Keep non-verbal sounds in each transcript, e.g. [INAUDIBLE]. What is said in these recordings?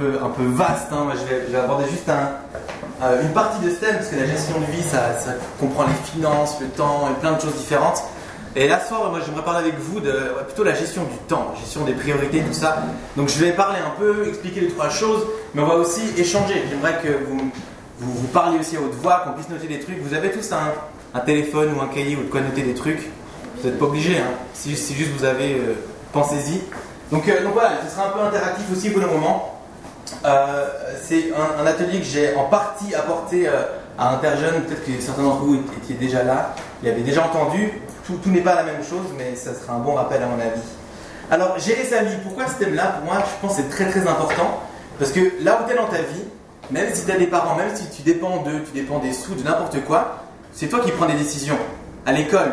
un peu vaste. Hein. je, vais, aborder juste euh, une partie de ce thème, parce que la gestion de vie, ça, comprend les finances, le temps et plein de choses différentes. Et là, soir, moi, j'aimerais parler avec vous de plutôt la gestion du temps, gestion des priorités, tout ça. Donc, je vais parler un peu, expliquer les trois choses, mais on va aussi échanger. J'aimerais que vous, vous, parliez aussi à haute voix, qu'on puisse noter des trucs. Vous avez tous un, téléphone ou un cahier ou de quoi noter des trucs. Vous n'êtes pas obligé, hein. si, juste vous avez, euh, pensez-y. Donc, euh, donc voilà, ce sera un peu interactif aussi pour le moment. Euh, c'est un, atelier que j'ai en partie apporté euh, à Interjeune. Peut-être que certains d'entre vous étiez déjà là, il avait déjà entendu. Tout, n'est pas la même chose, mais ça sera un bon rappel à mon avis. Alors, gérer sa vie, pourquoi ce thème-là? Pour moi, je pense que c'est très très important. Parce que là où tu es dans ta vie, même si tu as des parents, même si tu dépends d'eux, tu dépends des sous, de n'importe quoi, c'est toi qui prends des décisions. À l'école,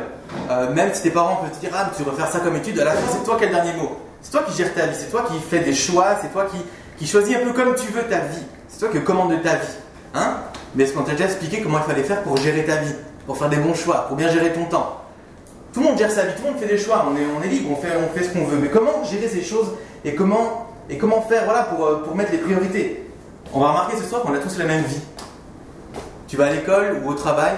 euh, même si tes parents peuvent te dire Ah, tu devrais faire ça comme étude, à la fin, c'est toi qui as le dernier mot. C'est toi qui gères ta vie, c'est toi qui fais des choix, c'est toi qui, qui choisit un peu comme tu veux ta vie. C'est toi qui commande ta vie. Hein Mais est-ce qu'on t'a déjà expliqué comment il fallait faire pour gérer ta vie Pour faire des bons choix, pour bien gérer ton temps? Tout le monde gère sa vie, tout le monde fait des choix, on est, on est libre, on fait, ce qu'on veut. Mais comment gérer ces choses et comment, et comment faire voilà, pour, euh, pour mettre les priorités? On va remarquer ce soir qu'on a tous la même vie. Tu vas à l'école ou au travail,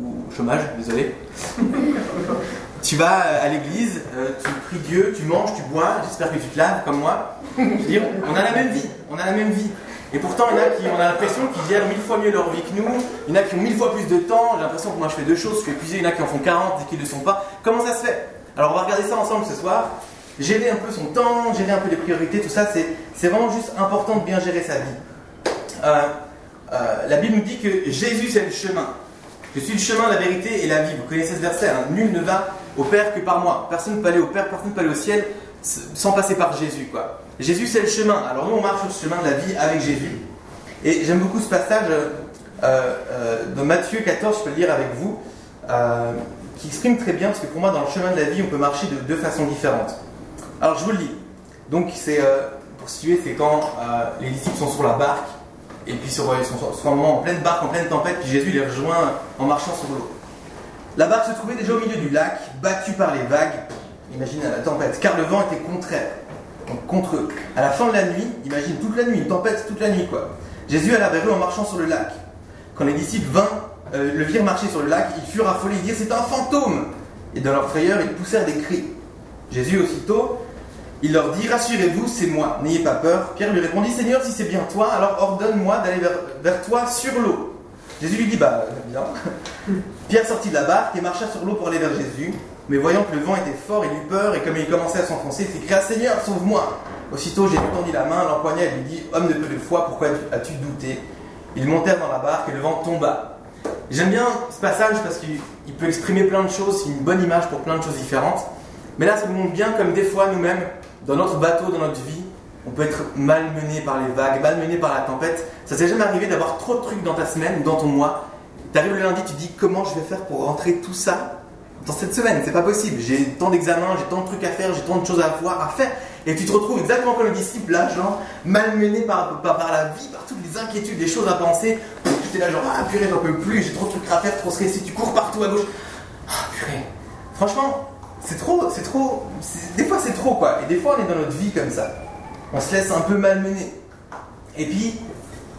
ou au chômage, désolé. [LAUGHS] tu vas euh, à l'église, euh, tu pries Dieu, tu manges, tu bois, j'espère que tu te laves comme moi. On a la même vie, on a la même vie. Et pourtant, il y en a qui, on a l'impression qu'ils gèrent mille fois mieux leur vie que nous. Il y en a qui ont mille fois plus de temps. J'ai l'impression que moi, je fais deux choses, je suis épuisé. Il y en a qui en font 40 et qui ne le sont pas. Comment ça se fait? Alors, on va regarder ça ensemble ce soir. Gérer un peu son temps, gérer un peu les priorités, tout ça, c'est vraiment juste important de bien gérer sa vie. Euh, la Bible nous dit que Jésus, c'est le chemin. Je suis le chemin, la vérité et la vie. Vous connaissez ce verset. Hein. Nul ne va au Père que par moi. Personne ne peut aller au Père, personne ne peut aller au ciel sans passer par Jésus. Jésus, c'est le chemin. Alors nous, on marche sur ce chemin de la vie avec Jésus. Et j'aime beaucoup ce passage euh, euh, de Matthieu 14, je peux le lire avec vous, euh, qui exprime très bien, parce que pour moi, dans le chemin de la vie, on peut marcher de deux façons différentes. Alors je vous le lis. Donc c'est, pour situer, c'est quand les disciples sont sur la barque, et puis sur, ils sont en pleine barque, en pleine tempête, puis Jésus les rejoint en marchant sur l'eau. La barque se trouvait déjà au milieu du lac, battue par les vagues. Imagine la tempête, car le vent était contraire. Donc contre eux. À la fin de la nuit, imagine toute la nuit, une tempête toute la nuit quoi. Jésus alla vers eux en marchant sur le lac. Quand les disciples vinrent, euh, le virent marcher sur le lac, ils furent affolés, ils dirent c'est un fantôme. Et dans leur frayeur, ils poussèrent des cris. Jésus aussitôt, il leur dit rassurez-vous, c'est moi, n'ayez pas peur. Pierre lui répondit Seigneur, si c'est bien toi, alors ordonne-moi d'aller vers, vers toi sur l'eau. Jésus lui dit Bah, bien. Pierre sortit de la barque et marcha sur l'eau pour aller vers Jésus. Mais voyant que le vent était fort, il eut peur et comme il commençait à s'enfoncer, il s'écria Seigneur, sauve-moi Aussitôt Jésus tendit la main, l'empoigna et lui dit Homme de peu de foi, pourquoi as-tu douté? Ils montèrent dans la barque et le vent tomba. J'aime bien ce passage parce qu'il peut exprimer plein de choses, c'est une bonne image pour plein de choses différentes. Mais là, ça nous montre bien comme des fois, nous-mêmes, dans notre bateau, dans notre vie, on peut être malmené par les vagues, malmené par la tempête. Ça s'est jamais arrivé d'avoir trop de trucs dans ta semaine ou dans ton mois. Tu arrives le lundi, tu dis comment je vais faire pour rentrer tout ça dans cette semaine? C'est pas possible. J'ai tant d'examens, j'ai tant de trucs à faire, j'ai tant de choses à voir, à faire. Et tu te retrouves exactement comme le disciple, là, genre, malmené par, la vie, par toutes les inquiétudes, les choses à penser. Tu là, genre, ah purée, j'en peux plus, j'ai trop de trucs à faire, trop stressé, tu cours partout à gauche. Ah purée. Franchement, c'est trop, c'est trop. Des fois, c'est trop, quoi. Et des fois, on est dans notre vie comme ça on se laisse un peu malmener. Et puis,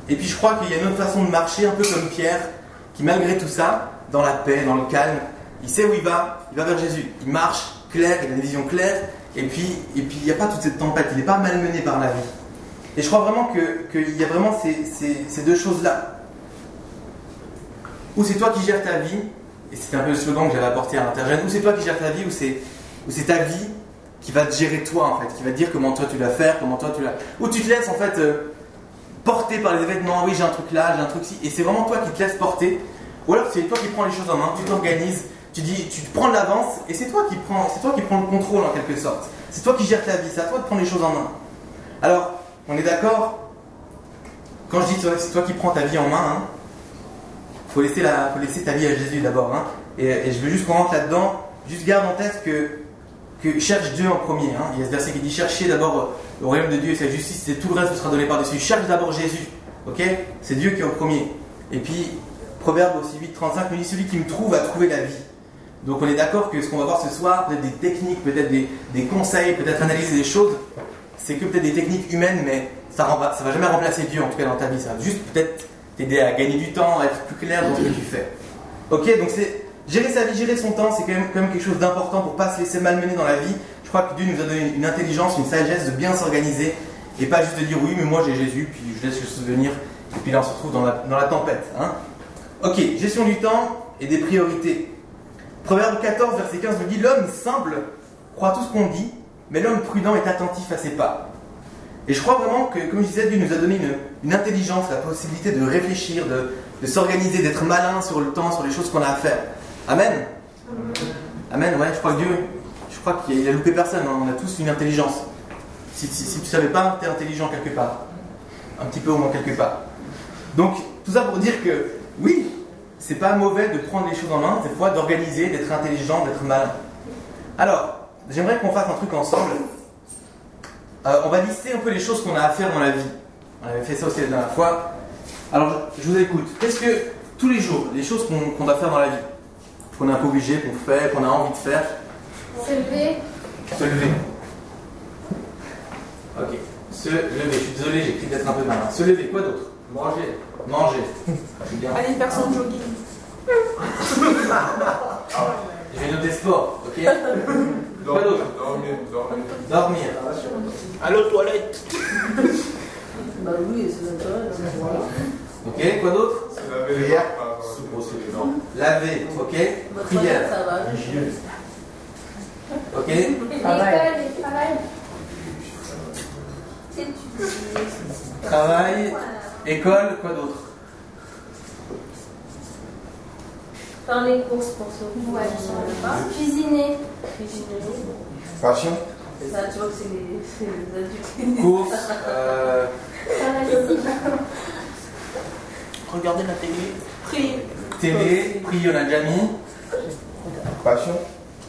et puis je crois qu'il y a une autre façon de marcher, un peu comme Pierre, qui malgré tout ça, dans la paix, dans le calme, il sait où il va, il va vers Jésus. Il marche clair, il a une vision claire, et puis et puis il n'y a pas toute cette tempête, il n'est pas malmené par la vie. Et je crois vraiment qu'il y a vraiment ces, deux choses-là. Ou c'est toi qui gères ta vie, et c'est un peu le slogan que j'avais apporté à l'Intergène, ou c'est toi qui gères ta vie, ou c'est ta vie qui va te gérer toi en fait, qui va te dire comment toi tu dois faire, comment toi tu dois. Ou tu te laisses en fait euh, porter par les événements, oui j'ai un truc là, j'ai un truc ci, et c'est vraiment toi qui te laisses porter. Ou alors c'est toi qui prends les choses en main, tu t'organises, tu dis, tu prends de l'avance, et c'est toi qui prends, toi qui prends le contrôle en quelque sorte. C'est toi qui gères ta vie, c'est à toi de prendre les choses en main. Alors, on est d'accord? Quand je dis c'est toi qui prends ta vie en main, hein, faut laisser la, faut laisser ta vie à Jésus d'abord. Hein, et, et je veux juste qu'on rentre là-dedans. Juste garde en tête que que cherche Dieu en premier. Hein. Il y a ce verset qui dit cherchez d'abord le royaume de Dieu et sa justice, et tout le reste vous sera donné par-dessus. Cherche d'abord Jésus. Ok? C'est Dieu qui est en premier. Et puis, Proverbe aussi 8, 35 nous dit celui qui me trouve a trouvé la vie. Donc on est d'accord que ce qu'on va voir ce soir, peut-être des techniques, peut-être des, conseils, peut-être analyser des choses, c'est que peut-être des techniques humaines, mais ça, ça va jamais remplacer Dieu, en tout cas dans ta vie. Ça va juste peut-être t'aider à gagner du temps, à être plus clair dans ce que tu fais. Ok, donc c'est gérer sa vie, gérer son temps, c'est quand même, quelque chose d'important pour pas se laisser malmener dans la vie. Je crois que Dieu nous a donné une intelligence, une sagesse de bien s'organiser et pas juste de dire oui, mais moi j'ai Jésus, puis je laisse le souvenir, et puis là on se retrouve dans la, dans la tempête. Hein ok, gestion du temps et des priorités. Proverbe 14, verset 15 nous dit L'homme simple croit tout ce qu'on dit, mais l'homme prudent est attentif à ses pas. Et je crois vraiment que, comme je disais, Dieu nous a donné une, intelligence, la possibilité de réfléchir, de, de s'organiser, d'être malin sur le temps, sur les choses qu'on a à faire. Amen Amen, ouais, je crois que Dieu, je crois qu'il a loupé personne, hein. on a tous une intelligence. Si, tu ne savais pas, tu es intelligent quelque part. Un petit peu au moins quelque part. Donc, tout ça pour dire que, oui, c'est pas mauvais de prendre les choses en main, des fois d'organiser, d'être intelligent, d'être malin. Alors, j'aimerais qu'on fasse un truc ensemble. Euh, on va lister un peu les choses qu'on a à faire dans la vie. On avait fait ça aussi la dernière fois. Alors, je vous écoute. Qu'est-ce que, tous les jours, les choses qu'on doit faire dans la vie? Qu'on est un peu obligé, qu'on fait, qu'on a envie de faire Se lever. Se lever. Ok. Se lever. Je suis désolé, j'ai écrit d'être un peu malin. Se lever. Quoi d'autre? Manger. Manger. Allez faire son jogging. [LAUGHS] Je vais noter sport, ok? Quoi d'autre? Dormir. Dormir. Dormir. Aller aux toilettes. Bah oui, c'est naturel. Ok, quoi d'autre? Laver Se brosser les dents. Laver, ok Prière, Ça va. ok travail. Travail, école, quoi d'autre Faire les courses pour se Ouais, Cuisiner. Cuisiner. Passion Ça, tu vois que c'est les, adultes. Course, euh, Regardez la télé. Prier. Télé, prier, on a déjà mis. Passion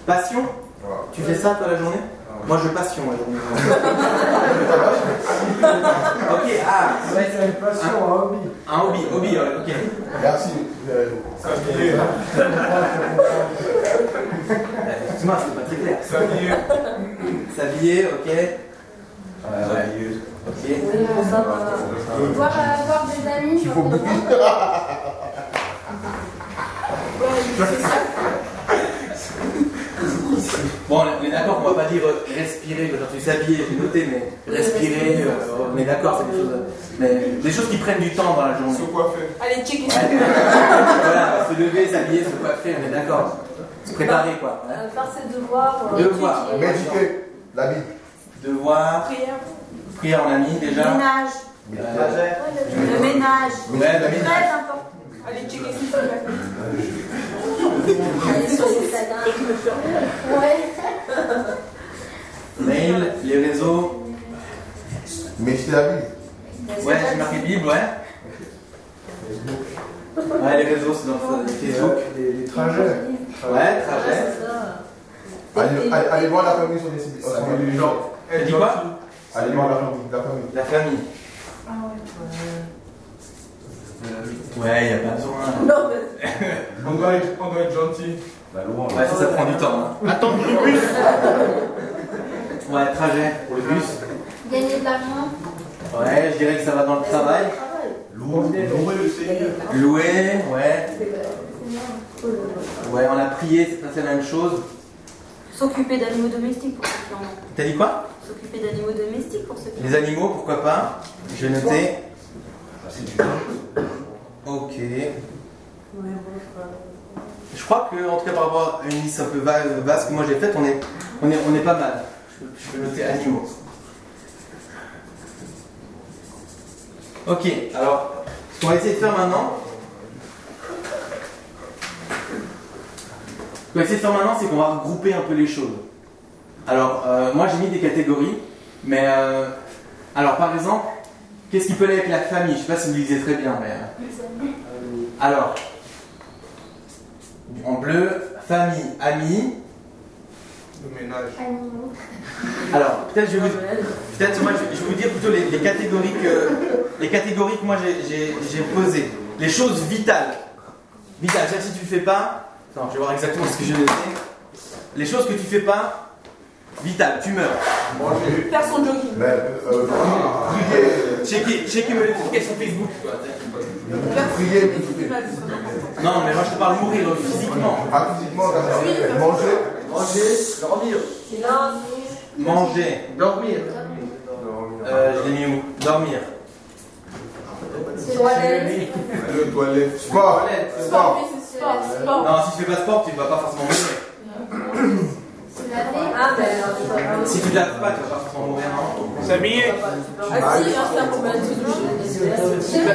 Passion Voilà. Tu fais ça toi la journée Moi je passion la journée. [LAUGHS] ok, ah, ouais, C'est une passion, un hobby. un hobby, hobby, ouais, ok. Merci. Excuse-moi, c'est pas très clair. S'habiller. S'habiller, ok. Ouais, ouais. Ok. Voir, euh, voir des amis. Il faut beaucoup. Bon, on est d'accord qu'on va pas dire euh, respirer, quand tu s'habiller, j'ai noté, mais respirer, euh, on est d'accord, c'est des choses, mais des choses qui prennent du temps dans la journée. Se coiffer. Allez, checker. Ouais. voilà, se lever, s'habiller, se coiffer, on est d'accord. Se préparer, quoi. hein. euh, faire ses devoirs. euh, Devoirs. Méditer. La Bible. Devoir, Prière. prière en ami déjà. Ménage. Euh, Le ménage. ouais, le Très ménage. important. Allez, checker si ça. Ouais. [LAUGHS] Mail, les réseaux. Méditer la Bible. Ouais, j'ai marqué Bible, ouais. Ouais, les réseaux, c'est dans Facebook. Les, les trajets. Ouais, trajet. C'est ça. Allez, allez, allez voir la famille sur les sites. Saluer les gens. Dit quoi? Allez voir la famille. La famille. La famille. Ouais, y a pas besoin. [LAUGHS] Non, mais On doit être, on doit être gentil. La loi. Ouais, ça, ça prend du temps. hein. Attendre le bus. Ouais, trajet pour le bus. Gagner de l'argent. Ouais, je dirais que ça va dans le travail. Louer louer le Seigneur. Louer, ouais. Ouais, on a prié, c'est pas la même chose. S'occuper d'animaux domestiques pour ceux qui en ont. T'as dit quoi? S'occuper d'animaux domestiques pour ceux qui en ont. Les animaux, pourquoi pas? Je vais noter. Ok. Ouais, bon, je crois. Que, en tout cas, par rapport à une liste un peu va- vaste que moi j'ai faite, on est, on, est, on est pas mal. Je, peux- je peux noter animaux. Ok, alors, ce qu'on va essayer de faire maintenant, ce qu'on va essayer de faire maintenant, c'est qu'on va regrouper un peu les choses. Alors, euh, moi j'ai mis des catégories, mais euh, alors par exemple, qu'est-ce qui peut aller avec la famille? Je sais pas si vous le lisez très bien, mais. euh, alors, en bleu, famille, amis. Le ménage. Animaux. Alors, peut-être je vais vous, peut-être moi je vais vous dire plutôt les, les catégories que les catégories que moi j'ai- j'ai j'ai posées. Les choses vitales. Vitales, c'est-à-dire si tu ne fais pas, attends, je vais voir exactement ce que je vais noter. Les choses que tu fais pas, vitales, tu meurs. Faire son jogging. Euh, checker, checker mes notifications Facebook. quoi. Prier. Non, mais moi je te parle mourir euh, physiquement. Ah, physiquement. Manger. Manger, dormir. Manger. Dormir. Euh, je l'ai mis où? Dormir. Toilette. Le toilette. Sport. Sport, c'est sport. Sport. Non, si tu fais pas sport, tu vas pas forcément mourir. Se laver. Ah, ben alors, Si tu te laves pas, tu vas pas forcément mourir, S'habiller. Ah si, hein, problème.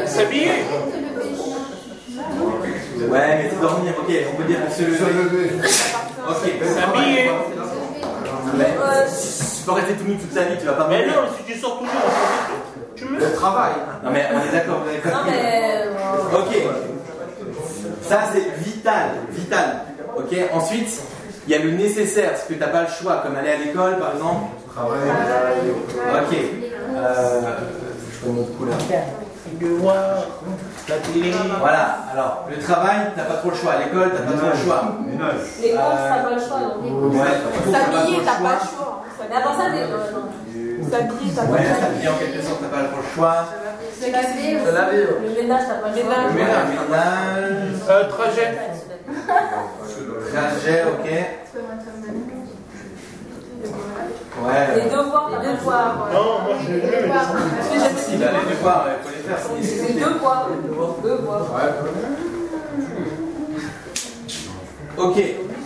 S'habiller. Ouais, mais c'est dormir, ok, on peut dire se lever. Ok, S'habiller. mais tu peux rester tout nu toute ta vie, tu vas pas Mais mourir. non, si tu sors toujours, tu me. Le travail. Non, mais on est d'accord, vous avez Non, mais. euh, Ok. Ça, c'est vital. Vital. Ok. Ensuite, il y a le nécessaire, ce que tu n'as pas le choix, comme aller à l'école, par exemple. Travail. Ok. Euh, je prends une autre couleur. Le voir, la télé. Voilà. Alors, le travail, tu n'as pas trop le choix. À l'école, tu n'as pas trop le choix. Les courses, t'as pas le choix. Ouais. S'habiller, t'as pas le le choix. Mais avant ça, euh. S'habiller, t'as pas le choix. s'habiller en quelque sorte, t'as pas trop le choix. Se laver. Le ménage, t'as pas le choix. Ménage. Le ménage. Euh, trajet. [LAUGHS] Trajet, ok. Les Ouais. devoirs, les devoirs. ouais. Non, moi je Les devoirs. Si, bah, les devoirs, il faut les faire. c'est Les devoirs. Devoirs. Ok,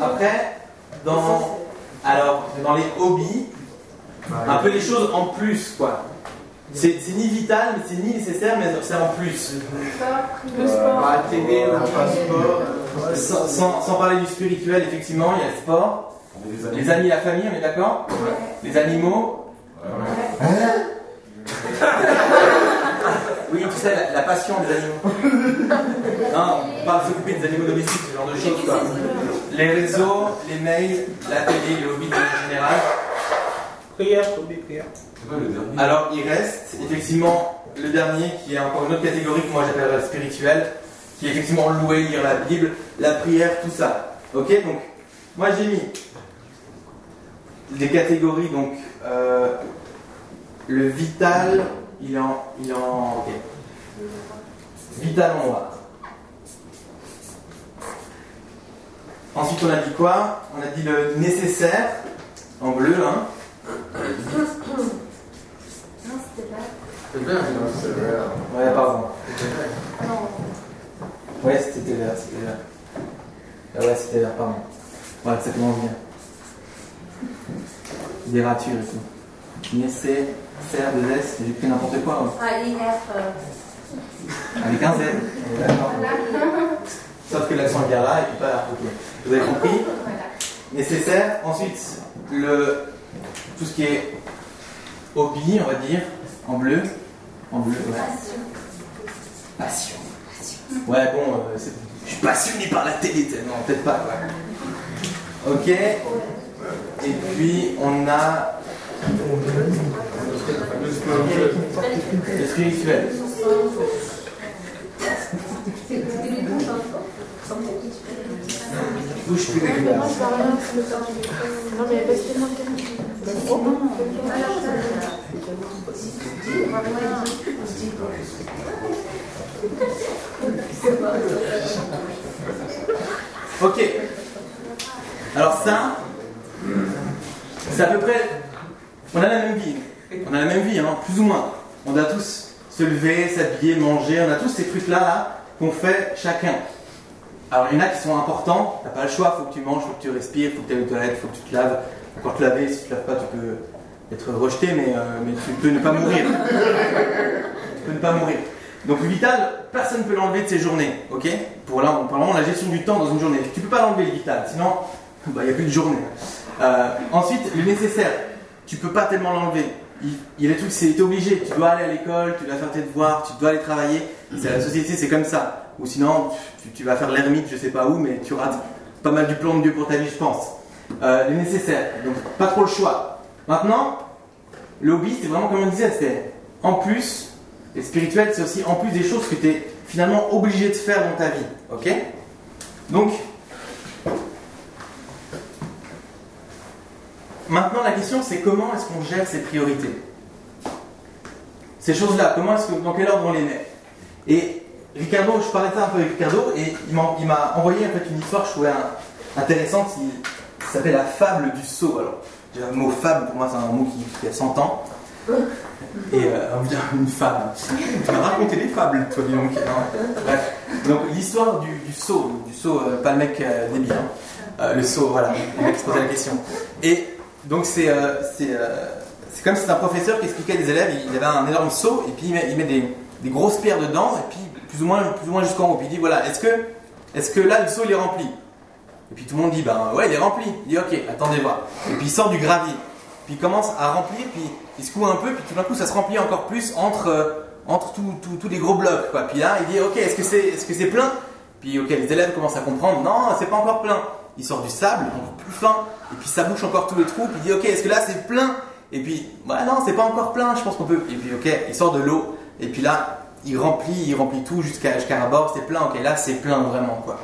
après, dans, alors, dans les hobbies, un peu les choses en plus, quoi. C'est ni vital, mais c'est ni nécessaire, mais c'est en plus. Le sport. La télé, le sport. Sans, sans- sans parler du spirituel, effectivement, il y a le sport, les amis, la famille, on est d'accord Les animaux. Oui, tu sais, la, la passion des animaux. Non, on parle de s'occuper des animaux domestiques, ce genre de choses, quoi. Les réseaux, les mails, la télé, les hobbies de manière générale. Prière, des prières. Alors, il reste effectivement le dernier qui est encore une autre catégorie que moi j'appelle spirituelle, qui est effectivement louer, lire la Bible, la prière, tout ça. Ok Donc, moi j'ai mis des catégories, donc euh, le vital, il est en. Il est en ok. Vital en noir. Ensuite, on a dit quoi? On a dit le nécessaire en bleu, hein. Non, c'était pas. C'est bien. Ouais, pardon. Ouais, c'était vert, c'était vert. Ah ouais, c'était vert, pardon. Ouais, ça commence bien. Des ratures et tout. Nécessaire de S, j'ai pris n'importe quoi. hein. Ah, IR. euh, Avec un Z. d'accord. Sauf que l'accent est là et puis pas là. Ok. Vous avez compris Nécessaire. Ensuite, le, tout ce qui est hobby, on va dire, en bleu. En bleu, ouais. Passion. Ouais, bon, euh, je suis passionné par la télé, non, peut-être pas. quoi. Ok. Et puis, on a le spirituel. Douche plus. Non, mais Ok. Alors ça, c'est à peu près. On a la même vie. On a la même vie, hein, plus ou moins. On doit tous se lever, s'habiller, manger. On a tous ces trucs-là là, qu'on fait chacun. Alors il y en a qui sont importants. T'as pas le choix. Faut que tu manges, faut que tu respires, faut que tu ailles aux toilettes, faut que tu te laves. Encore te laver. Si tu te laves pas, tu peux être rejeté, mais, euh, mais tu peux ne pas mourir. tu peux ne pas mourir. Donc le vital, personne ne peut l'enlever de ses journées, ok? Pour là, on parle vraiment de la gestion du temps dans une journée. Tu peux pas l'enlever le vital, sinon [LAUGHS] bah, il n'y a plus de journée. Euh, ensuite, le nécessaire, tu peux pas tellement l'enlever. Il, il y a des trucs, c'est obligé. Tu dois aller à l'école, tu dois faire tes devoirs, tu dois aller travailler. C'est la société, c'est comme ça. Ou sinon, tu, tu vas faire l'ermite, je sais pas où, mais tu rates pas mal du plan de Dieu pour ta vie, je pense. Euh, le nécessaire, donc pas trop le choix. Maintenant, le hobby, c'est vraiment comme on disait, c'était en plus et spirituel, c'est aussi en plus des choses que tu es finalement obligé de faire dans ta vie. Ok? Donc, maintenant la question c'est comment est-ce qu'on gère ses priorités? Ces choses-là, comment est-ce que, dans quel ordre on les met? Et Ricardo, je parlais de ça un peu avec Ricardo, et il m'a, envoyé en fait une histoire que je trouvais intéressante, qui s'appelle la fable du sceau. Alors, le mot fable, pour moi, c'est un mot qui, a 100 ans. Et euh, on dire une fable. Tu m'as raconté des fables, toi, dis donc. Bref. Donc, l'histoire du, du sceau, du sceau, euh, pas le mec euh, débile, hein. Euh, le sceau, voilà, le mec qui se posait la question. Et donc, c'est, euh, c'est, comme si c'était un professeur qui expliquait à des élèves, il avait un énorme seau, et puis il met, des, grosses pierres dedans, et puis plus ou moins, moins jusqu'en haut. Puis il dit voilà, est-ce que, est-ce que là, le seau, il est rempli? Et puis tout le monde dit ben ouais, il est rempli. Il dit ok, attendez voir. Et puis il sort du gravier. Puis il commence à remplir, puis il secoue un peu, puis tout d'un coup ça se remplit encore plus entre, euh, entre tous les gros blocs. Quoi. Puis là il dit ok, est-ce que c'est est -ce plein? Puis ok, les élèves commencent à comprendre, non, c'est pas encore plein. Il sort du sable, encore plus fin, et puis ça bouche encore tous les trous, puis il dit ok, est-ce que là c'est plein? Et puis, ouais, non, c'est pas encore plein, je pense qu'on peut. Et puis ok, il sort de l'eau, et puis là il remplit, il remplit tout jusqu'à jusqu'à un bord, c'est plein, ok, là c'est plein vraiment quoi.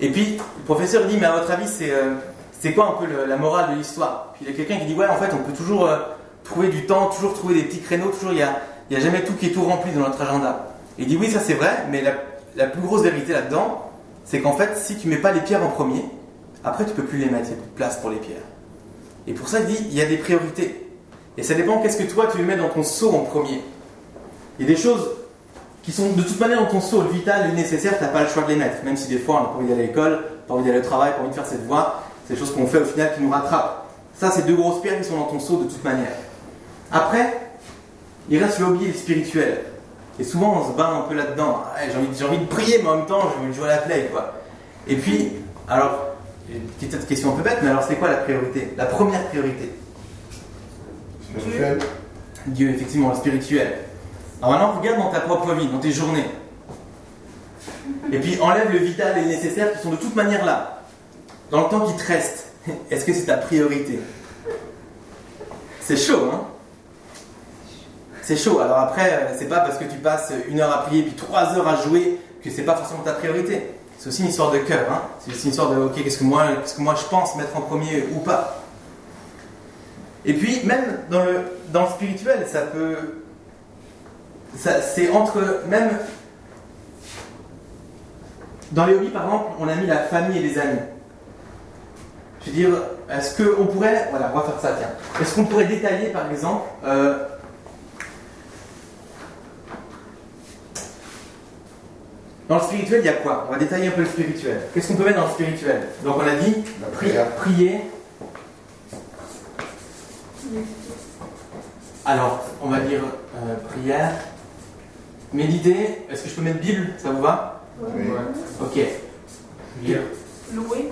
Et puis, le professeur dit, mais à votre avis, c'est euh, quoi un peu la morale de l'histoire? Puis il y a quelqu'un qui dit, ouais, en fait, on peut toujours euh, trouver du temps, toujours trouver des petits créneaux, toujours, il n'y a, y a jamais tout qui est tout rempli dans notre agenda. Et il dit, oui, ça c'est vrai, mais la, la plus grosse vérité là-dedans, c'est qu'en fait, si tu mets pas les pierres en premier, après, tu peux plus les mettre, il n'y a plus de place pour les pierres. Et pour ça, il dit, il y a des priorités. Et ça dépend qu'est-ce que toi, tu mettre dans ton seau en premier? Il y a des choses qui sont de toute manière dans ton seau, le vital, le nécessaire, tu n'as pas le choix de les mettre. Même si des fois on n'a pas envie d'aller à l'école, pas envie d'aller au travail, pas envie de faire ses devoirs, c'est des choses qu'on fait au final qui nous rattrapent. Ça, c'est deux grosses pierres qui sont dans ton seau de toute manière. Après, il reste le hobby et le spirituel. Et souvent on se bat un peu là-dedans. Ouais, j'ai, envie, de prier, mais en même temps j'ai envie de jouer à la play. Quoi. Et puis, alors, une petite question un peu bête, mais alors c'est quoi la priorité? La première priorité? Spirituel. Dieu, effectivement, le spirituel. Alors maintenant, regarde dans ta propre vie, dans tes journées. Et puis enlève le vital et le nécessaire qui sont de toute manière là. Dans le temps qui te reste, [LAUGHS] est-ce que c'est ta priorité? C'est chaud, hein? C'est chaud. Alors après, euh, c'est pas parce que tu passes une heure à prier puis trois heures à jouer que c'est pas forcément ta priorité. C'est aussi une histoire de cœur, hein C'est aussi une histoire de, ok, qu'est-ce que moi, qu'est-ce que moi je pense mettre en premier ou pas Et puis, même dans le, dans le spirituel, ça peut c'est entre même dans les hobbies par exemple on a mis la famille et les amis. Je veux dire est-ce qu'on pourrait voilà on va faire ça tiens. Est-ce qu'on pourrait détailler par exemple euh, dans le spirituel il y a quoi? On va détailler un peu le spirituel. Qu'est-ce qu'on peut mettre dans le spirituel? Donc on a dit La pri- prière. prier. Alors on va dire euh, prière Méditer, est-ce que je peux mettre Bible? Ça vous va? Oui. Ok. Lire. Louer.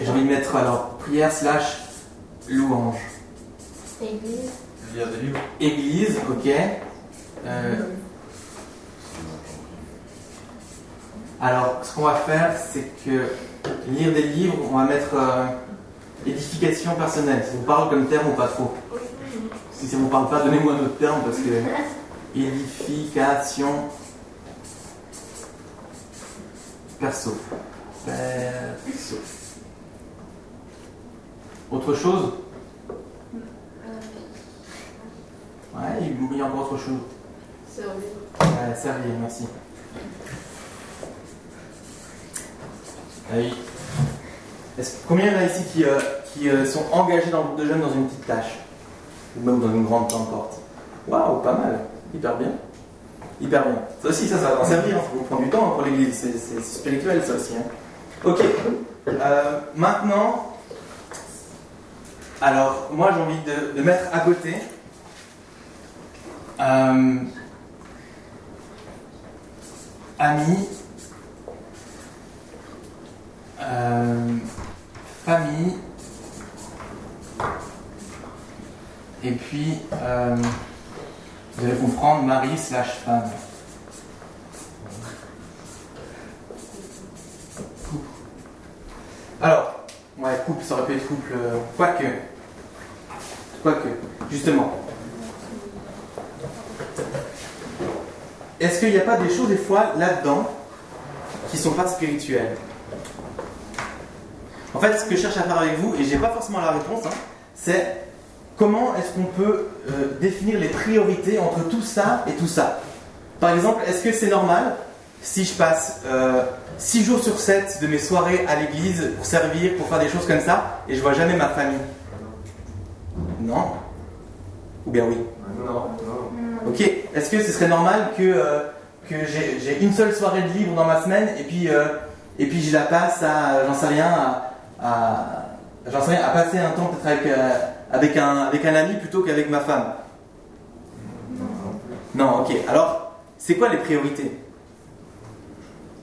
Et j'ai envie de mettre alors prière slash louange. Église. Lire des livres. Église, ok. Euh, alors, ce qu'on va faire, c'est que lire des livres, on va mettre euh, édification personnelle. Ça vous parle comme terme ou pas trop Si ça vous parle pas, donnez-moi un autre terme parce que édification perso. Perso. Autre chose? Ouais, il y a encore autre chose. Servir. Ouais, servir, merci. Oui. Combien il y en a ici qui, euh, qui euh, sont engagés dans le groupe de jeunes dans une petite tâche? Ou même dans une grande, peu importe. Waouh, pas mal. Hyper bien. Hyper bien. Ça aussi, ça, ça va en servir. hein. Ça vous prend du temps pour l'église. C'est spirituel, ça aussi. hein. Ok. Euh, maintenant, alors, moi, j'ai envie de, de mettre à côté. euh, amis, euh, famille, et puis euh, vous allez comprendre mari slash femme. Alors, ouais, couple, ça aurait pu être couple, euh, quoique, quoique, justement. Est-ce qu'il n'y a pas des choses des fois là-dedans qui sont pas spirituelles? En fait, ce que je cherche à faire avec vous, et j'ai pas forcément la réponse, hein, c'est comment est-ce qu'on peut euh, définir les priorités entre tout ça et tout ça? Par exemple, est-ce que c'est normal si je passe 6 jours sur 7 de mes soirées à l'église pour servir, pour faire des choses comme ça, et je vois jamais ma famille? Non. Ou bien oui? Non. Ok, est-ce que ce serait normal que, euh, que j'ai une seule soirée de libre dans ma semaine et puis, euh, et puis je la passe à, j'en sais rien, à, à- j'en sais rien, à passer un temps peut-être avec, euh, avec, un, avec un ami plutôt qu'avec ma femme. Non, ok. Alors, c'est quoi les priorités?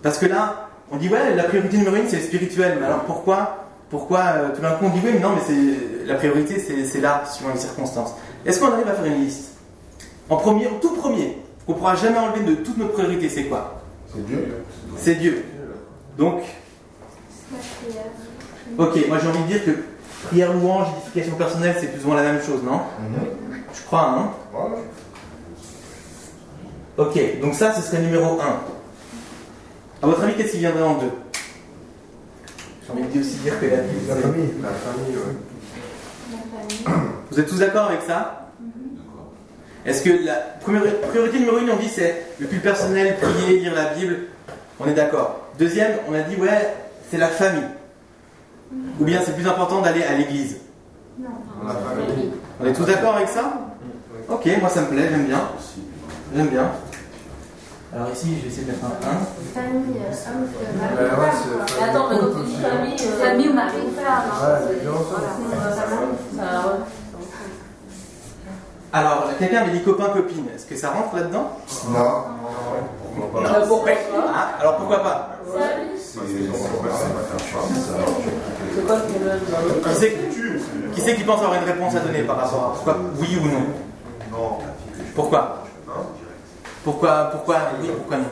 Parce que là, on dit ouais, la priorité numéro une c'est le spirituel, mais alors pourquoi pourquoi euh, tout d'un coup on dit oui, mais non, mais c'est la priorité c'est c'est là, suivant les circonstances. Est-ce qu'on arrive à faire une liste? En premier, en tout premier, qu'on ne pourra jamais enlever de toutes nos priorités, c'est quoi? C'est Dieu. C'est Dieu. Donc, ok, moi j'ai envie de dire que prière, louange, édification personnelle, c'est plus ou moins la même chose, non Mhm. Je crois, hein Voilà. Ok, donc ça, ce serait numéro 1. À votre avis, qu'est-ce qui viendrait en deux J'ai envie de aussi dire que la Bible, La famille. La famille, ouais. La famille. [CLEARS THROAT] Vous êtes tous d'accord avec ça Est-ce que la première priorité numéro 1, on dit c'est le plus personnel, prier, lire la Bible On est d'accord. Deuxième, on a dit ouais, c'est la famille. Ou bien c'est plus important d'aller à l'église. Non. La famille. On est tous d'accord avec ça Ok, moi ça me plaît, j'aime bien. J'aime bien. Alors ici, je vais essayer de mettre un 1. Famille, euh, homme, femme. Attends, mais hein. famille, euh, Famille ou mari ou femme. hein. Alors, quelqu'un avait dit copain-copine. Est-ce que ça rentre là-dedans Non. Pourquoi pas Pourquoi pas Ah, alors pourquoi pas c'est quoi le Qui c'est qui, c'est qui pense avoir une réponse à donner par rapport à pourquoi oui ou non Non. Pourquoi Pourquoi, pourquoi oui, pourquoi non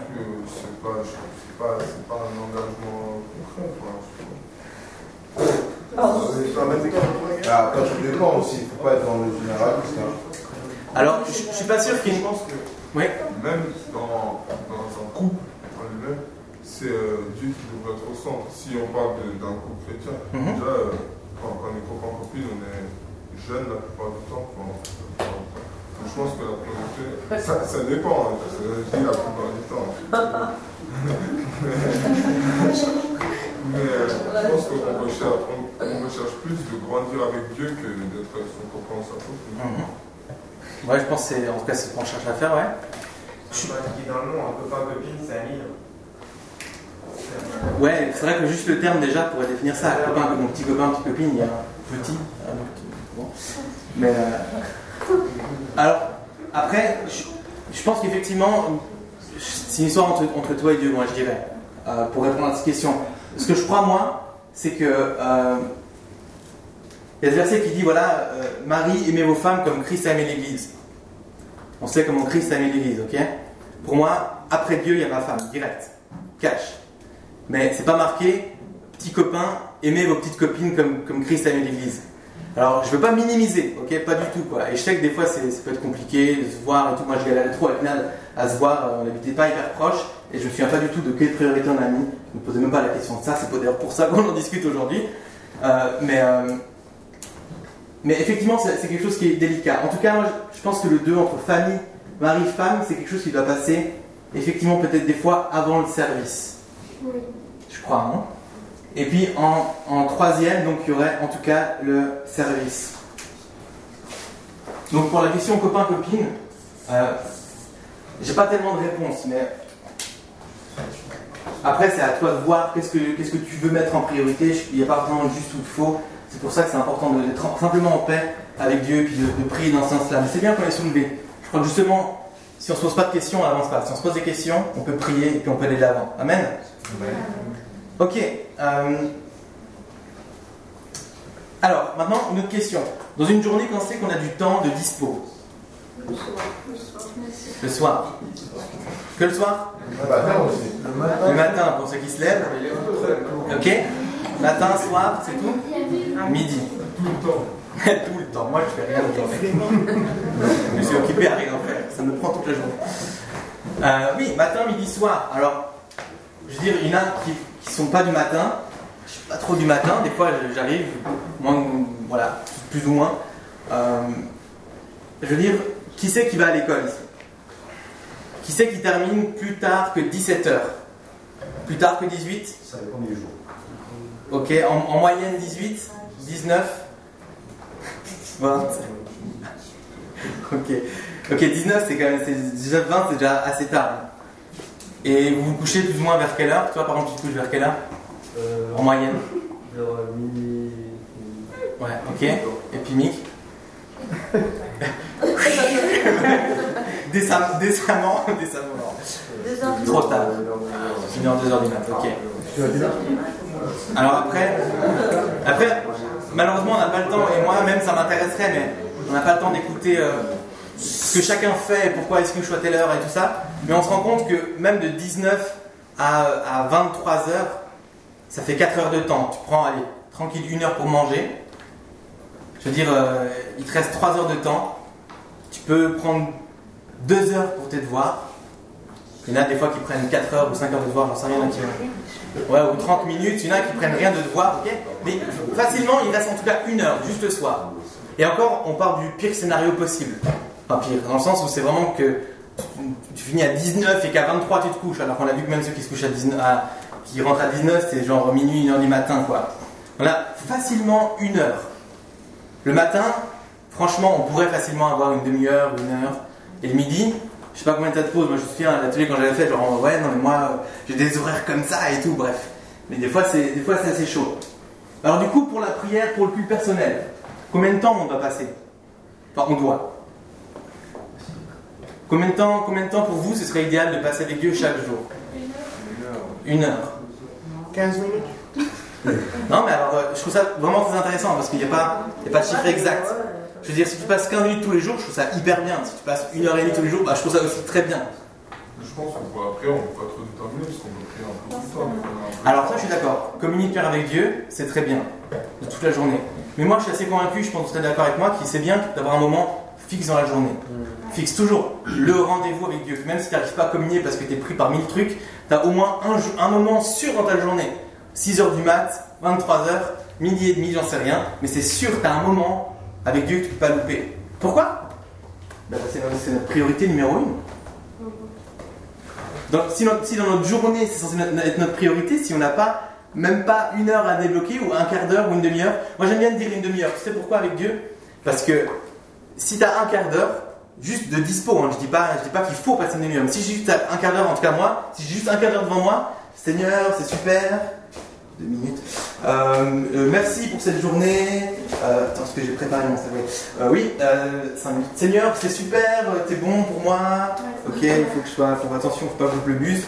C'est pas, pas, un engagement concret l'instant. Ah, après, tout dépend aussi. Il ne faut pas être dans le généraliste. hein. Alors, je, je suis pas sûr qu'il pense que Oui même dans, dans un couple c'est euh, Dieu qui devrait être au centre. Si on parle d'un couple chrétien, Mhm. déjà, euh, quand, quand on est copain copine, on est jeune la plupart du temps. Quand, quand- je pense que la priorité, ça, ça dépend, hein, je dis la plupart du temps. [LAUGHS] Mais euh, je pense qu'on recherche, on, on recherche plus de grandir avec Dieu que d'être son copain ou sa copine. Mhm. Ouais, je pense que c'est en tout cas c'est ce qu'on cherche à faire, ouais. Je suis pas indiqué dans le nom, un copain copine, c'est ami. Ouais, c'est vrai que juste le terme déjà pourrait définir ça. Copain, mon petit copain, petite copine, il y a un petit. Bon. Mais euh, alors après, je, pense qu'effectivement, c'est une histoire entre, toi et Dieu, moi je dirais, euh, pour répondre à cette question. Ce que je crois moi, c'est que euh, il y a ce verset qui dit voilà, Marie, aimez vos femmes comme Christ a aimé l'Église. On sait comment Christ a aimé l'Église, ok? Pour moi, après Dieu, il y a ma femme, direct, cash. Mais c'est pas marqué, petit copain, aimez vos petites copines comme, comme Christ a aimé l'Église. Alors, je veux pas minimiser, ok Pas du tout, quoi. Et je sais que des fois, ça peut être compliqué de se voir et tout. Moi, je galérais trop avec Nad à se voir. euh, On n'habitait pas hyper proche. Et je me souviens pas du tout de quelle priorité on a mis. Je me posais même pas la question de ça. C'est d'ailleurs pour ça qu'on en discute aujourd'hui. Euh, mais, euh, mais effectivement, c'est quelque chose qui est délicat. En tout cas, moi, je pense que le 2 entre famille, mari, femme, c'est quelque chose qui doit passer, effectivement, peut-être des fois avant le service. Je crois, hein Et puis en, troisième, donc il y aurait en tout cas le service. Donc pour la question copain-copine, euh, j'ai pas tellement de réponses, mais après c'est à toi de voir qu'est-ce que, qu'est-ce que tu veux mettre en priorité. Il n'y a pas vraiment juste ou de faux. C'est pour ça que c'est important d'être en- simplement en paix avec Dieu et puis de, prier dans ce sens-là. Mais c'est bien qu'on ait soulevé. Je crois que justement, si on se pose pas de questions, on n'avance pas. Si on se pose des questions, on peut prier et puis on peut aller de l'avant. Amen. Ok. euh, Alors, maintenant, une autre question. Dans une journée, quand c'est qu'on a du temps de dispo Le soir. Que le soir Le matin aussi. Le matin. Le matin, pour ceux qui se lèvent. Ok Matin, soir, c'est tout Midi. Tout le temps. [LAUGHS] tout le temps. Moi, je fais rien de journée. je me suis occupé à rien faire. Ça me prend toute la journée. Euh, oui, matin, midi, soir. Alors, je veux dire, il y en a qui ne sont pas du matin. Je suis pas trop du matin. Des fois, j'arrive, moins, voilà, plus ou moins. euh, je veux dire, qui c'est qui va à l'école ici? Qui c'est qui termine plus tard que 17 heures? Plus tard que 18 Ça dépend des jours. Ok, en, en moyenne 18, 19, 20. Ok, ok, 19 c'est quand même, c'est déjà 20 c'est déjà assez tard. Et vous vous couchez plus ou moins vers quelle heure? Toi par exemple tu te couches vers quelle heure? Euh, En moyenne? vers minuit. Ouais, ok. Et puis Mick? Décemment, [LAUGHS] décemment, Trop tard. Une heure, deux heures du mat, ok. Alors après, après, malheureusement on n'a pas le temps, et moi même ça m'intéresserait, mais on n'a pas le temps d'écouter euh, ce que chacun fait, pourquoi est-ce que je suis à telle heure et tout ça. Mais on se rend compte que même de 19 à, à 23 heures, ça fait 4 heures de temps. Tu prends, allez, tranquille, une heure pour manger. Je veux dire, euh, il te reste 3 heures de temps. Tu peux prendre 2 heures pour tes devoirs. Il y en a des fois qui prennent 4 heures ou 5 heures de devoirs, j'en sais rien. Qui... Ouais, ou 30 minutes. Il y en a qui prennent rien de devoirs, ok Mais facilement, il reste en tout cas une heure, juste le soir. Et encore, on part du pire scénario possible. Enfin, pire, dans le sens où c'est vraiment que tu, finis à 19 et qu'à 23 tu te couches, alors qu'on a vu que même ceux qui se couchent à 19, à- qui rentrent à 19, c'est genre minuit, 1 heure du matin, quoi. On a facilement une heure. Le matin, franchement, on pourrait facilement avoir une demi-heure, une heure. Et le midi, je sais pas combien de tas de pauses. Moi, je me souviens à l'atelier quand j'avais fait, genre, ouais, non, mais moi, j'ai des horaires comme ça et tout, bref. Mais des fois, c'est, des fois, c'est assez chaud. Alors, du coup, pour la prière, pour le culte personnel, combien de temps on doit passer? Enfin, on doit. Combien de temps, combien de temps pour vous, ce serait idéal de passer avec Dieu chaque jour? Une heure. 15 minutes. Non, mais alors, euh, je trouve ça vraiment très intéressant parce qu'il n'y a, pas- il y a pas de chiffre exact. Je veux dire, si tu passes 15 minutes tous les jours, je trouve ça hyper bien. Si tu passes une heure et demie tous les jours, bah, je trouve ça aussi très bien. Je pense qu'on peut après, on peut pas trop déterminer parce qu'on peut prier un peu tout le temps. mais Alors, ça, je suis d'accord. Communiquer avec Dieu, c'est très bien, de toute la journée. Mais moi, je suis assez convaincu, je pense que vous serez d'accord avec moi, qu'il c'est bien d'avoir un moment fixe dans la journée. Fixe toujours le rendez-vous avec Dieu. Même si tu n'arrives pas à communier parce que tu es pris par mille trucs, tu as au moins un, moment sûr dans ta journée. 6h du mat, 23h, midi et demi, j'en sais rien. Mais c'est sûr, tu as un moment avec Dieu que tu ne peux pas louper. Pourquoi? Ben, C'est notre priorité numéro une. Donc, si, notre- si dans notre journée, c'est censé être notre priorité, si on n'a pas même pas une heure à débloquer ou un quart d'heure ou une demi-heure, moi j'aime bien te dire une demi-heure. Tu sais pourquoi avec Dieu? Parce que si tu as un quart d'heure, juste de dispo, hein, je dis pas, je dis pas qu'il faut passer une demi-heure, si j'ai juste un quart d'heure, en tout cas moi, si j'ai juste un quart d'heure devant moi, Seigneur, c'est super. Deux minutes. Euh, euh, merci pour cette journée. Euh, attends, ce que j'ai préparé mon CV. Euh, oui, euh, cinq minutes. Seigneur, c'est super, t'es bon pour moi. Ok, il faut que je sois, faut attention, faut pas que je le bus.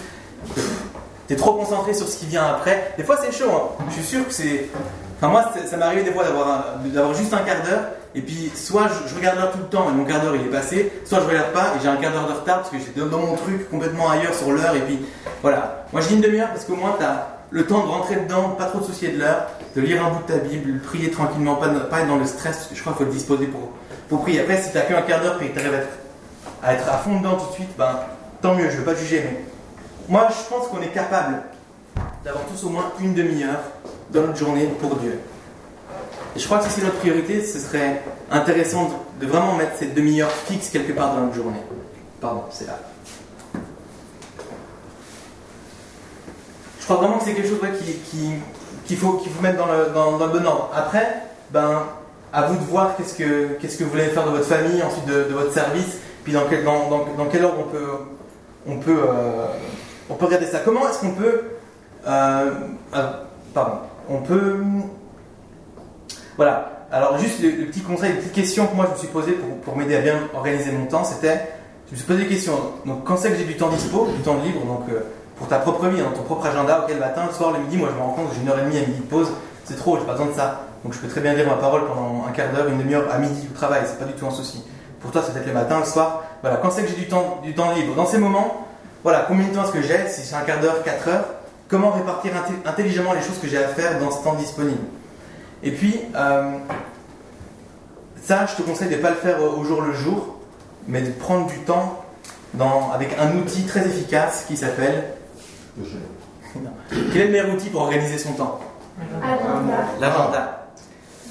T'es trop concentré sur ce qui vient après. Des fois, c'est chaud. hein. Je suis sûr que c'est. Enfin, moi, c'est- ça m'est arrivé des fois d'avoir juste un quart d'heure. Et puis, soit je, regarde l'heure tout le temps et mon quart d'heure il est passé, soit je regarde pas et j'ai un quart d'heure de retard parce que j'étais dans mon truc complètement ailleurs sur l'heure. Et puis, voilà. Moi, je dis une demi-heure parce qu'au moins, t'as le temps de rentrer dedans, pas trop te soucier de l'heure, de lire un bout de ta Bible, prier tranquillement, pas, être dans le stress je crois qu'il faut être disposé pour, pour prier. Après, si t'as qu'un quart d'heure et que t'arrives à être, à être à fond dedans tout de suite, ben, tant mieux, je veux pas juger, mais moi, je pense qu'on est capable d'avoir tous au moins une demi-heure dans notre journée pour Dieu. Et je crois que si c'est notre priorité, ce serait intéressant de, vraiment mettre cette demi-heure fixe quelque part dans notre journée. Pardon, c'est là. Je crois vraiment que c'est quelque chose qu'il faut, faut mettre dans le, dans, le bon ordre. Après, ben, à vous de voir qu'est-ce que, que vous voulez faire de votre famille, ensuite de, de votre service, puis dans quel, dans, dans quel ordre on peut, on peut, euh, on peut regarder ça. Comment est-ce qu'on peut, euh, ah, pardon, on peut, voilà. Alors juste le, le petit conseil, les petites questions que moi je me suis posées pour, pour m'aider à bien organiser mon temps, c'était, je me suis posé des questions. Donc quand c'est que j'ai du temps dispo, du temps libre, donc euh, pour ta propre vie, dans ton propre agenda, auquel matin, le soir, le midi, moi je me rends compte j'ai une heure et demie à midi de pause, c'est trop, j'ai pas besoin de ça. Donc je peux très bien dire ma parole pendant un quart d'heure, une demi-heure à midi au travail, c'est pas du tout un souci. Pour toi, c'est peut-être le matin, le soir. Voilà, quand c'est que j'ai du temps, du temps libre, dans ces moments, voilà, combien de temps est-ce que j'ai Si c'est un quart d'heure, quatre heures, comment répartir intelligemment les choses que j'ai à faire dans ce temps disponible? Et puis, euh, ça, je te conseille de ne pas le faire au jour le jour, mais de prendre du temps dans, avec un outil très efficace qui s'appelle. Quel est le meilleur outil pour organiser son temps? Agenda. L'agenda.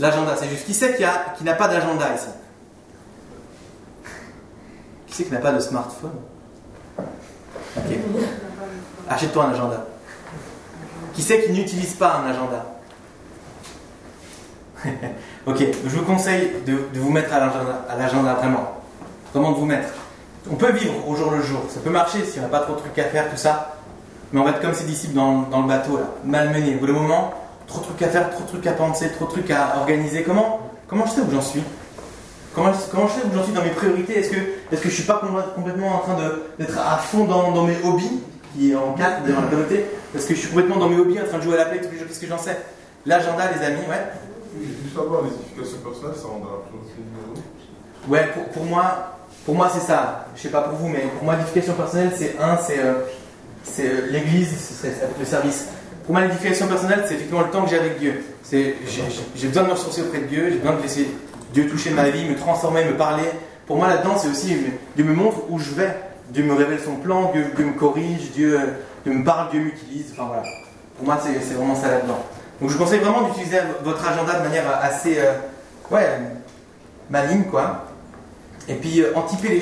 L'agenda, c'est juste. Qui c'est qui a- qui n'a pas d'agenda ici? Qui c'est qui n'a pas de smartphone? Ok. Achète-toi un agenda. Qui c'est qui n'utilise pas un agenda? [LAUGHS] Ok, je vous conseille de, vous mettre à l'agenda, vraiment. Comment de vous mettre? On peut vivre au jour le jour, ça peut marcher si on n'a pas trop de trucs à faire, tout ça. Mais on va être comme ces disciples dans, le bateau, là, malmenés. Au bout d'un moment, trop de trucs à faire, trop de trucs à penser, trop de trucs à organiser. Comment, comment je sais où j'en suis? Comment, je- sais où j'en suis dans mes priorités? Est-ce que, est-ce que je suis pas com- complètement en train d'être à fond dans, dans mes hobbies, qui est en 4 dans la communauté Est-ce que je suis complètement dans mes hobbies en train de jouer à la play Qu'est-ce que j'en sais? L'agenda, les amis, ouais. Juste savoir, les éducations personnelles, ça rendra numéro Ouais, pour, pour moi, pour moi c'est ça. Je sais pas pour vous, mais pour moi l'éducation personnelle, c'est un, c'est euh, euh, l'Église, le service. Pour moi, l'éducation personnelle, c'est effectivement le temps que j'ai avec Dieu. J'ai- besoin de me ressourcer auprès de Dieu, j'ai besoin de laisser Dieu toucher ma vie, me transformer, me parler. Pour moi, là-dedans, c'est aussi Dieu me montre où je vais. Dieu me révèle son plan, Dieu, me corrige, Dieu, euh, Dieu me parle, Dieu m'utilise. Enfin voilà. Pour moi, c'est vraiment ça là-dedans. Donc je vous conseille vraiment d'utiliser votre agenda de manière assez euh, ouais, maligne, quoi et puis euh, anticiper,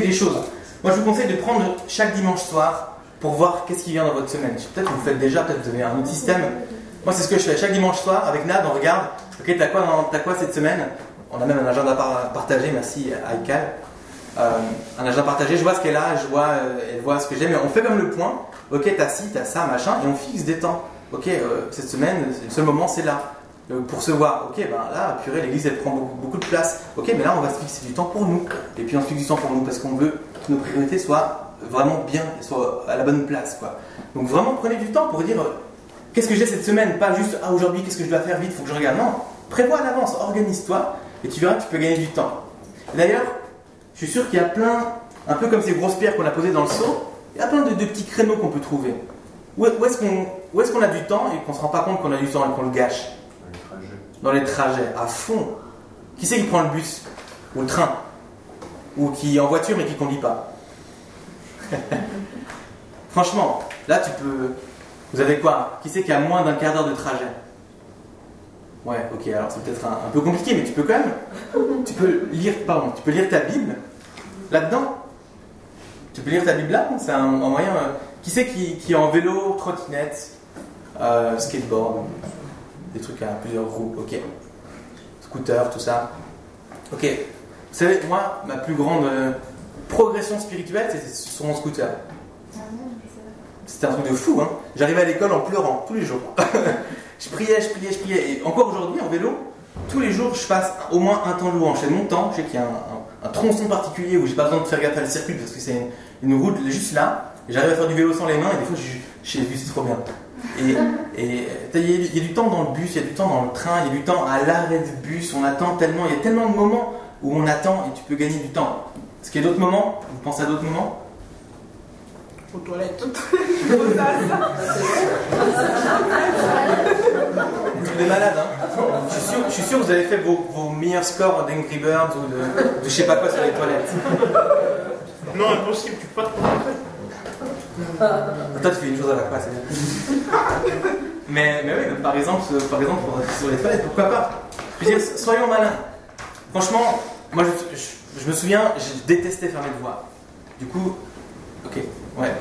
les, choses. Moi, je vous conseille de prendre chaque dimanche soir pour voir qu'est-ce qui vient dans votre semaine. Peut-être que vous faites déjà, peut-être que vous avez un autre système. Moi, c'est ce que je fais. Chaque dimanche soir, avec Nad, on regarde, ok, t'as quoi, quoi cette semaine? On a même un agenda par- partagé, merci à Ical. Euh, un agenda partagé, je vois ce qu'elle a, je vois, euh, elle voit ce que j'ai, mais on fait comme le point. Ok, t'as ci, t'as ça, machin, et on fixe des temps. Ok, euh, cette semaine, le seul moment, c'est là. Euh, pour se voir, ok, ben là, purée, l'église elle prend beaucoup, de place. Ok, mais là, on va se fixer du temps pour nous. Et puis on se fixe du temps pour nous parce qu'on veut que nos priorités soient vraiment bien, soient à la bonne place, quoi. Donc vraiment, prenez du temps pour dire euh, qu'est-ce que j'ai cette semaine, pas juste ah aujourd'hui, qu'est-ce que je dois faire vite, faut que je regarde. Non, prévois à l'avance, organise-toi, et tu verras que tu peux gagner du temps. D'ailleurs, je suis sûr qu'il y a plein, un peu comme ces grosses pierres qu'on a posées dans le seau, il y a plein de, petits créneaux qu'on peut trouver. Où est-ce qu'on où est-ce qu'on a du temps et qu'on se rend pas compte qu'on a du temps et qu'on le gâche dans les trajets, à fond. Qui c'est qui prend le bus Ou le train Ou qui est en voiture mais qui conduit pas [LAUGHS] Franchement, là tu peux. Vous avez quoi? Qui c'est qui a moins d'un quart d'heure de trajet? Ouais, ok, alors c'est peut-être un, un peu compliqué, mais tu peux quand même. Tu peux lire, pardon, tu peux lire ta Bible là-dedans. Tu peux lire ta Bible là, c'est un, un moyen. euh, qui c'est qui, qui est en vélo, trottinette, euh, skateboard, des trucs à plusieurs roues, ok. Scooter, tout ça. Ok. Vous savez, moi, ma plus grande euh, progression spirituelle, c'est sur mon scooter. C'était un truc de fou, hein. J'arrivais à l'école en pleurant tous les jours. [LAUGHS] je priais, je priais, je priais. Et encore aujourd'hui, en vélo, tous les jours, je passe au moins un temps de louange. Mon temps. Je sais qu'il y a un, tronçon particulier où j'ai pas besoin de faire gaffe à le circuit parce que c'est une, route juste là. J'arrive à faire du vélo sans les mains et des fois, je, je, je- c'est trop bien. Et et, il y, a- il y a du temps dans le bus, il y a du temps dans le train, il y a du temps à l'arrêt de bus. On attend tellement, il y a tellement de moments où on attend et tu peux gagner du temps. Est-ce qu'il y a d'autres moments? Vous pensez à d'autres moments? Aux toilettes. Vous êtes des malades, hein? Je suis, sûr, je suis sûr que vous avez fait vos, vos meilleurs scores d'Angry Birds ou de, de je sais pas quoi sur les toilettes. Non, impossible, tu peux pas te concentrer. Toi, tu fais une chose à la fois, c'est bien. [LAUGHS] Mais, mais oui, par exemple, euh, par exemple sur les toilettes, pourquoi pas? Je veux dire, soyons malins. Franchement, moi, je, je- je me souviens, je détestais faire mes devoirs. Du coup, ok, ouais,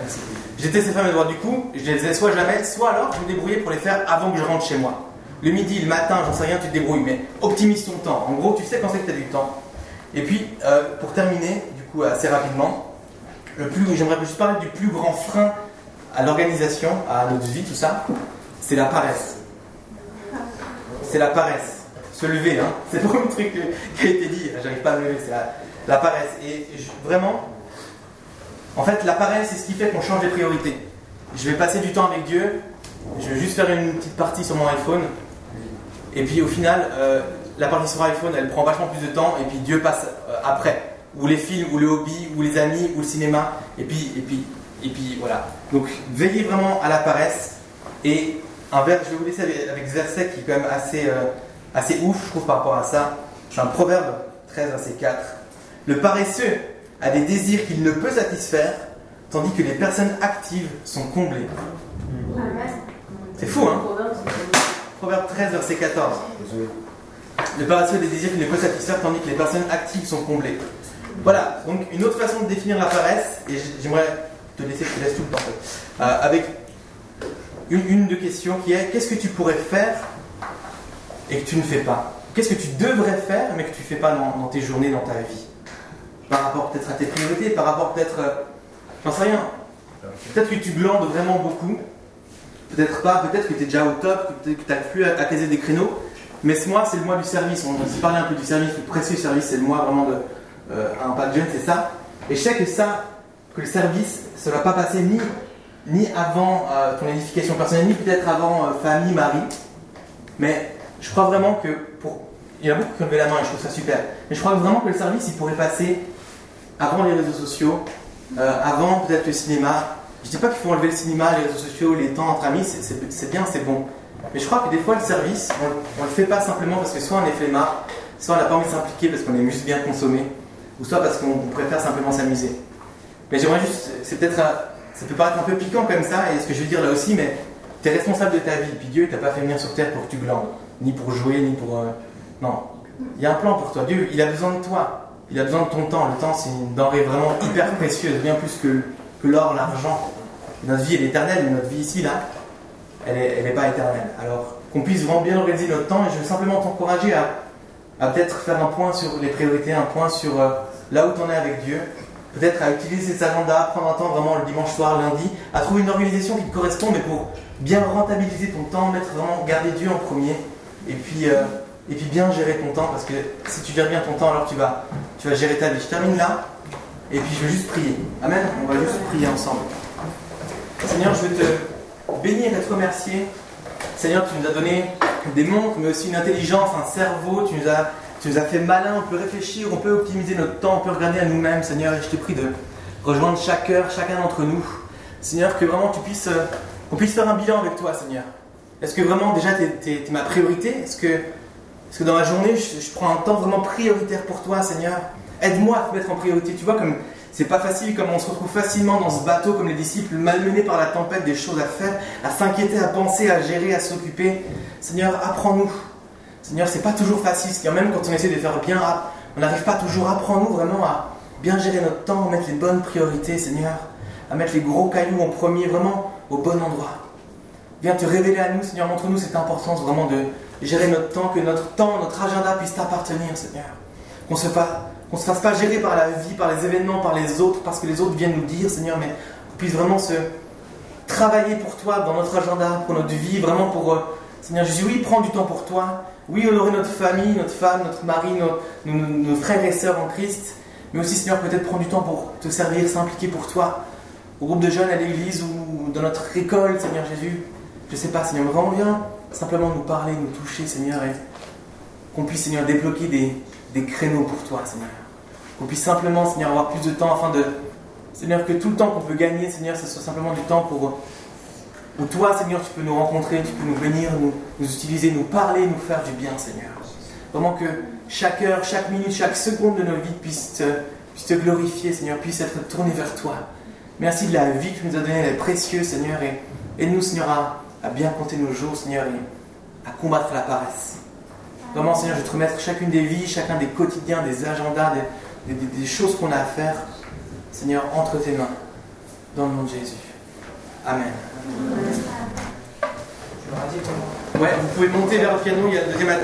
merci. Je détestais faire mes devoirs. Du coup, je les faisais soit jamais, soit alors je me débrouillais pour les faire avant que je rentre chez moi. Le midi, le matin, j'en sais rien, tu te débrouilles, mais optimise ton temps. En gros, tu sais quand c'est que tu as du temps. Et puis, euh, pour terminer, du coup, assez rapidement, le plus, j'aimerais juste parler du plus grand frein à l'organisation, à notre vie, tout ça, c'est la paresse. C'est la paresse. Se lever, hein. [LAUGHS] C'est pas le truc qui a été dit, j'arrive pas à me lever, c'est la, paresse. Et vraiment, en fait, la paresse, c'est ce qui fait qu'on change les priorités. Je vais passer du temps avec Dieu, je vais juste faire une petite partie sur mon iPhone, et puis au final, euh, la partie sur iPhone, elle prend vachement plus de temps, et puis Dieu passe euh, après. Ou les films, ou le hobby, ou les amis, ou le cinéma, et puis, et puis, et puis voilà. Donc veillez vraiment à la paresse. Et un vers, je vais vous laisser avec, avec ce verset qui est quand même assez, euh, assez ouf, je trouve, par rapport à ça. C'est un proverbe 13, verset 4. Le paresseux a des désirs qu'il ne peut satisfaire, tandis que les personnes actives sont comblées. C'est fou, hein Proverbe 13, verset 14. Le paresseux a des désirs qu'il ne peut satisfaire, tandis que les personnes actives sont comblées. Voilà, donc une autre façon de définir la paresse, et j'aimerais te laisser, te tout le temps, euh, avec une, une de questions qui est qu'est-ce que tu pourrais faire et que tu ne fais pas? Qu'est-ce que tu devrais faire mais que tu ne fais pas dans, tes journées, dans ta vie? Par rapport peut-être à tes priorités, par rapport peut-être. euh, J'en sais rien. Peut-être que tu glandes vraiment beaucoup. Peut-être pas, peut-être que tu es déjà au top, que tu n'as plus à, caser des créneaux. Mais ce mois, c'est le mois du service. On s'est parlé un peu du service, le précieux service, c'est le mois vraiment de euh, un pas de jeune, c'est ça. Et je sais que ça, que le service, ça ne va pas passer ni, ni avant euh, ton édification personnelle, ni peut-être avant euh, famille, mari. Mais je crois vraiment que pour. Il y en a beaucoup qui ont levé la main et je trouve ça super. Mais je crois vraiment que le service, il pourrait passer avant les réseaux sociaux, euh, avant peut-être le cinéma. Je dis pas qu'il faut enlever le cinéma, les réseaux sociaux, les temps entre amis, c'est- bien, c'est bon. Mais je crois que des fois, le service, on, on le fait pas simplement parce que soit on est flemmard, soit on n'a pas envie de s'impliquer parce qu'on aime juste bien consommer, ou soit parce qu'on préfère simplement s'amuser. Mais j'aimerais juste, c'est peut-être, ça peut paraître un peu piquant comme ça, et ce que je veux dire là aussi, mais tu es responsable de ta vie, puis Dieu t'a pas fait venir sur terre pour que tu glandes, ni pour jouer, ni pour. euh, non. Il y a un plan pour toi. Dieu, il a besoin de toi. Il a besoin de ton temps. Le temps, c'est une denrée vraiment hyper précieuse, bien plus que, que l'or, l'argent. Notre vie, est éternelle, mais notre vie ici, là, elle n'est elle est pas éternelle. Alors, qu'on puisse vraiment bien organiser notre temps, et je veux simplement t'encourager à, à peut-être faire un point sur les priorités, un point sur euh, là où tu en es avec Dieu. Peut-être à utiliser ces agendas, prendre un temps vraiment le dimanche soir, lundi, à trouver une organisation qui te correspond, mais pour bien rentabiliser ton temps, mettre vraiment, garder Dieu en premier, et puis, euh, et puis bien gérer ton temps, parce que si tu gères bien ton temps, alors tu vas, tu vas gérer ta vie. Je termine là, et puis je vais juste prier. Amen On va juste prier ensemble. Seigneur, je veux te bénir et te remercier. Seigneur, tu nous as donné des montres, mais aussi une intelligence, un cerveau. Tu nous as, tu nous as fait malin, on peut réfléchir, on peut optimiser notre temps, on peut regarder à nous-mêmes, Seigneur. Et je te prie de rejoindre chaque cœur, chacun d'entre nous. Seigneur, que vraiment tu puisses, euh, qu'on puisse faire un bilan avec toi, Seigneur. Est-ce que vraiment déjà tu es, ma priorité? Est-ce que, que dans ma journée, je, je prends un temps vraiment prioritaire pour toi, Seigneur? Aide-moi à te mettre en priorité. Tu vois, comme c'est pas facile, comme on se retrouve facilement dans ce bateau, comme les disciples, malmenés par la tempête, des choses à faire, à s'inquiéter, à penser, à gérer, à s'occuper. Seigneur, apprends-nous. Seigneur, c'est pas toujours facile. C'est même quand on essaie de faire bien, on n'arrive pas toujours. Apprends-nous vraiment à bien gérer notre temps, à mettre les bonnes priorités, Seigneur, à mettre les gros cailloux en premier, vraiment au bon endroit. Viens te révéler à nous, Seigneur, montre-nous cette importance vraiment de gérer notre temps, que notre temps, notre agenda puisse t'appartenir, Seigneur. Qu'on se se fasse pas gérer par la vie, par les événements, par les autres, parce que les autres viennent nous dire, Seigneur, mais qu'on puisse vraiment se travailler pour toi dans notre agenda, pour notre vie, vraiment pour, euh, Seigneur Jésus, oui, prends du temps pour toi, oui, honorer notre famille, notre femme, notre mari, nos, frères et sœurs en Christ, mais aussi, Seigneur, peut-être prendre du temps pour te servir, s'impliquer pour toi, au groupe de jeunes, à l'église ou dans notre école, Seigneur Jésus. Je sais pas, Seigneur, vraiment viens simplement nous parler, nous toucher, Seigneur, et qu'on puisse, Seigneur, débloquer des, des créneaux pour toi, Seigneur. Qu'on puisse simplement, Seigneur, avoir plus de temps afin de. Seigneur, que tout le temps qu'on peut gagner, Seigneur, ce soit simplement du temps pour. Où toi, Seigneur, tu peux nous rencontrer, tu peux nous venir, nous, nous utiliser, nous parler, nous faire du bien, Seigneur. Vraiment que chaque heure, chaque minute, chaque seconde de nos vies puisse te, te glorifier, Seigneur, puisse être tourné vers toi. Merci de la vie que tu nous as donnée, elle est précieuse, Seigneur, et aide-nous, Seigneur, à, bien compter nos jours, Seigneur, et à combattre la paresse. Vraiment, Seigneur, je te remettre chacune des vies, chacun des quotidiens, des agendas, des, des choses qu'on a à faire, Seigneur, entre tes mains, dans le nom de Jésus. Amen. Ouais, vous pouvez monter vers le piano, il y a le deuxième